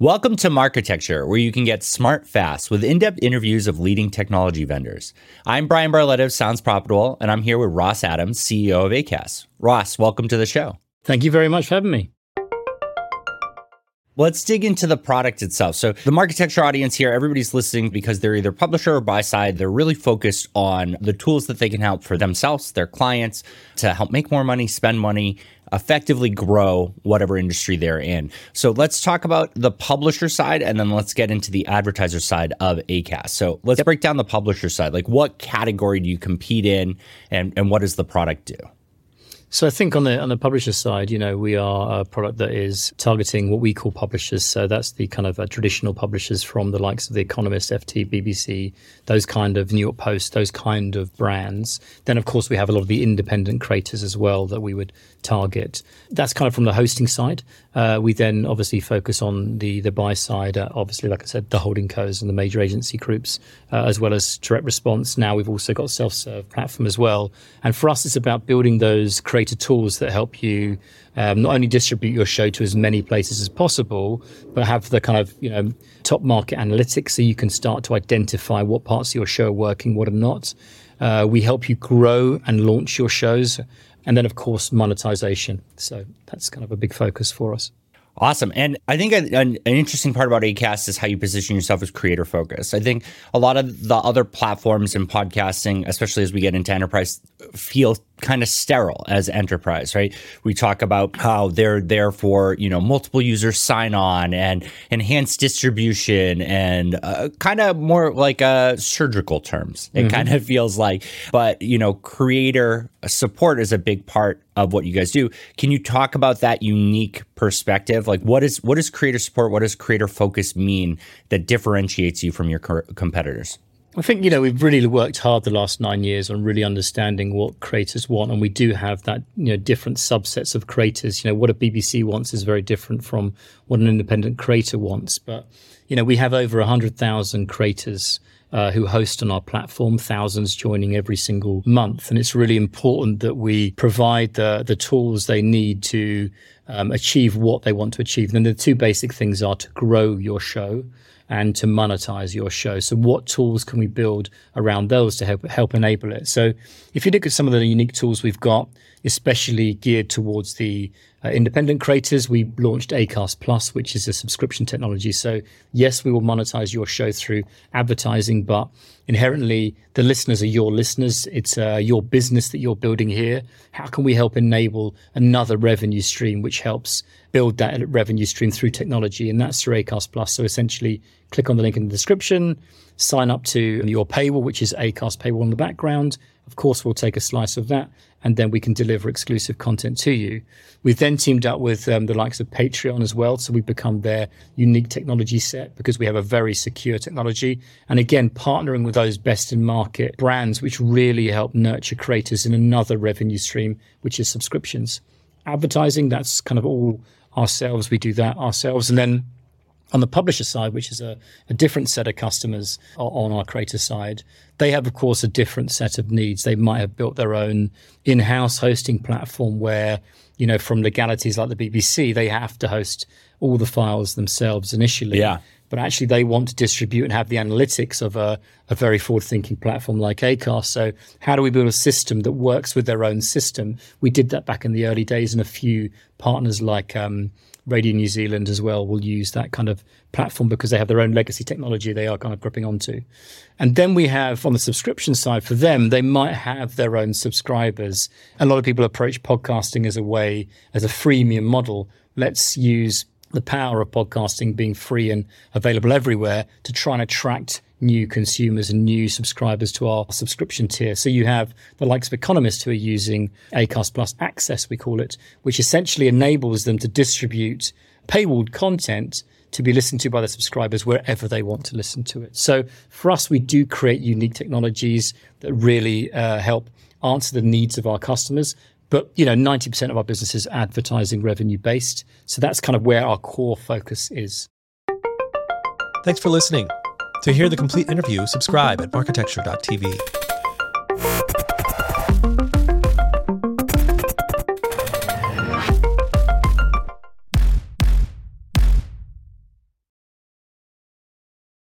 Welcome to Marketecture, where you can get smart fast with in depth interviews of leading technology vendors. I'm Bryan Barletta of Sounds Profitable, and I'm here with Ross Adams, CEO of Acast. Ross, welcome to the show. Thank you very much for having me. Let's dig into the product itself. So, the Marketecture audience here, everybody's listening because they're either publisher or buy side. They're really focused on the tools that they can help for themselves, their clients, to help make more money, spend money, effectively grow whatever industry they're in. So, let's talk about the publisher side and then let's get into the advertiser side of ACAST. So, let's break down the publisher side. Like, what category do you compete in and, and what does the product do? So I think on the on the publisher side, you know, we are a product that is targeting what we call publishers. So that's the kind of uh, traditional publishers from the likes of The Economist, FT, BBC, those kind of New York Post, those kind of brands. Then of course we have a lot of the independent creators as well that we would target. That's kind of from the hosting side. Uh, we then obviously focus on the the buy side. Uh, obviously, like I said, the holding codes and the major agency groups, uh, as well as direct response. Now we've also got self serve platform as well. And for us, it's about building those creator tools that help you um, not only distribute your show to as many places as possible, but have the kind of you know top market analytics so you can start to identify what parts of your show are working, what are not. Uh, we help you grow and launch your shows, and then of course monetization. So that's kind of a big focus for us. Awesome. And I think an, an, interesting part about ACAST is how you position yourself as creator focused. I think a lot of the other platforms in podcasting, especially as we get into enterprise, feel kind of sterile as enterprise, right? We talk about how they're there for, you know, multiple users sign on and enhanced distribution and uh, kind of more like uh, surgical terms. It mm-hmm. kind of feels like, but, you know, creator support is a big part of what you guys do. Can you talk about that unique perspective? Like what is what does creator support, what does creator focus mean that differentiates you from your competitors? I think, you know, we've really worked hard the last nine years on really understanding what creators want. And we do have that, you know, different subsets of creators. You know, what a BBC wants is very different from what an independent creator wants. But, you know, we have over 100,000 creators uh, who host on our platform, thousands joining every single month. And it's really important that we provide the, the tools they need to um, achieve what they want to achieve. And the two basic things are to grow your show and to monetize your show. So what tools can we build around those to help help enable it? So if you look at some of the unique tools we've got, especially geared towards the uh, independent creators, we launched Acast Plus, which is a subscription technology. So yes, we will monetize your show through advertising, but inherently the listeners are your listeners. It's uh, your business that you're building here. How can we help enable another revenue stream, which helps build that revenue stream through technology? And that's through Acast Plus. So essentially click on the link in the description, sign up to your paywall, which is Acast paywall in the background. Of course, we'll take a slice of that and then we can deliver exclusive content to you. We've then teamed up with um, the likes of Patreon as well. So we've become their unique technology set because we have a very secure technology. And again, partnering with those best in market brands, which really help nurture creators in another revenue stream, which is subscriptions. Advertising, that's kind of all ourselves. We do that ourselves. And then on the publisher side, which is a, a, different set of customers on our creator side, they have, of course, a different set of needs. They might have built their own in-house hosting platform where, you know, from legalities like the BBC, they have to host all the files themselves initially. Yeah. But actually, they want to distribute and have the analytics of a, a very forward-thinking platform like Acast. So, how do we build a system that works with their own system? We did that back in the early days, and a few partners like um, Radio New Zealand as well will use that kind of platform because they have their own legacy technology they are kind of gripping onto. And then we have on the subscription side for them, they might have their own subscribers. A lot of people approach podcasting as a way, as a freemium model. Let's use the power of podcasting being free and available everywhere to try and attract new consumers and new subscribers to our subscription tier. So you have the likes of economists who are using Acast Plus Access, we call it, which essentially enables them to distribute paywalled content to be listened to by the subscribers wherever they want to listen to it. So for us, we do create unique technologies that really uh, help answer the needs of our customers. But you know, 90% of our business is advertising revenue based. So that's kind of where our core focus is. Thanks for listening. To hear the complete interview, subscribe at marketecture.tv.